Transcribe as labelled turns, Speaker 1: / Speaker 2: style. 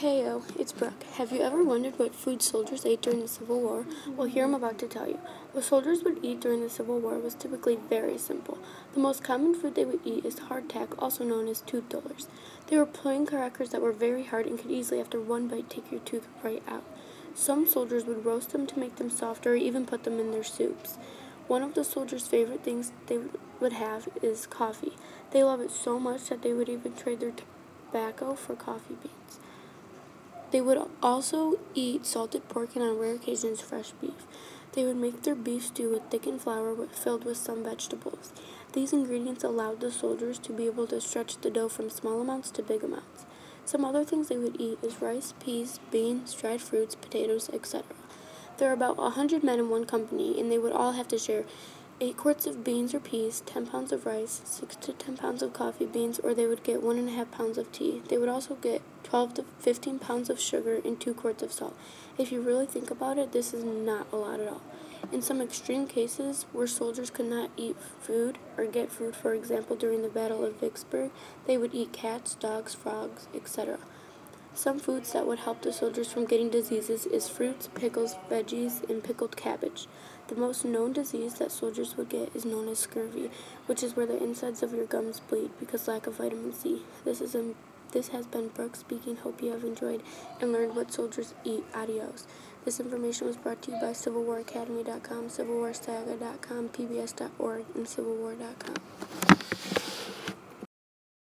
Speaker 1: Heyo, it's Brooke. Have you ever wondered what food soldiers ate during the Civil War? Well, here I'm about to tell you. What soldiers would eat during the Civil War was typically very simple. The most common food they would eat is hardtack, also known as tooth dullers. They were plain crackers that were very hard and could easily, after one bite, take your tooth right out. Some soldiers would roast them to make them softer or even put them in their soups. One of the soldiers' favorite things they would have is coffee. They love it so much that they would even trade their tobacco for coffee beans. They would also eat salted pork and on rare occasions fresh beef. They would make their beef stew with thickened flour filled with some vegetables. These ingredients allowed the soldiers to be able to stretch the dough from small amounts to big amounts. Some other things they would eat is rice, peas, beans, dried fruits, potatoes, etc. There are about a hundred men in one company, and they would all have to share 8 quarts of beans or peas, 10 pounds of rice, 6 to 10 pounds of coffee beans, or they would get 1.5 pounds of tea. They would also get 12 to 15 pounds of sugar and 2 quarts of salt. If you really think about it, this is not a lot at all. In some extreme cases, where soldiers could not eat food or get food, for example, during the Battle of Vicksburg, they would eat cats, dogs, frogs, etc. Some foods that would help the soldiers from getting diseases is fruits, pickles, veggies, and pickled cabbage. The most known disease that soldiers would get is known as scurvy, which is where the insides of your gums bleed because lack of vitamin C. This is a this has been Brooke speaking. Hope you have enjoyed and learned what soldiers eat. Adios. This information was brought to you by CivilWarAcademy.com, CivilWarSaga.com, PBS.org, and CivilWar.com.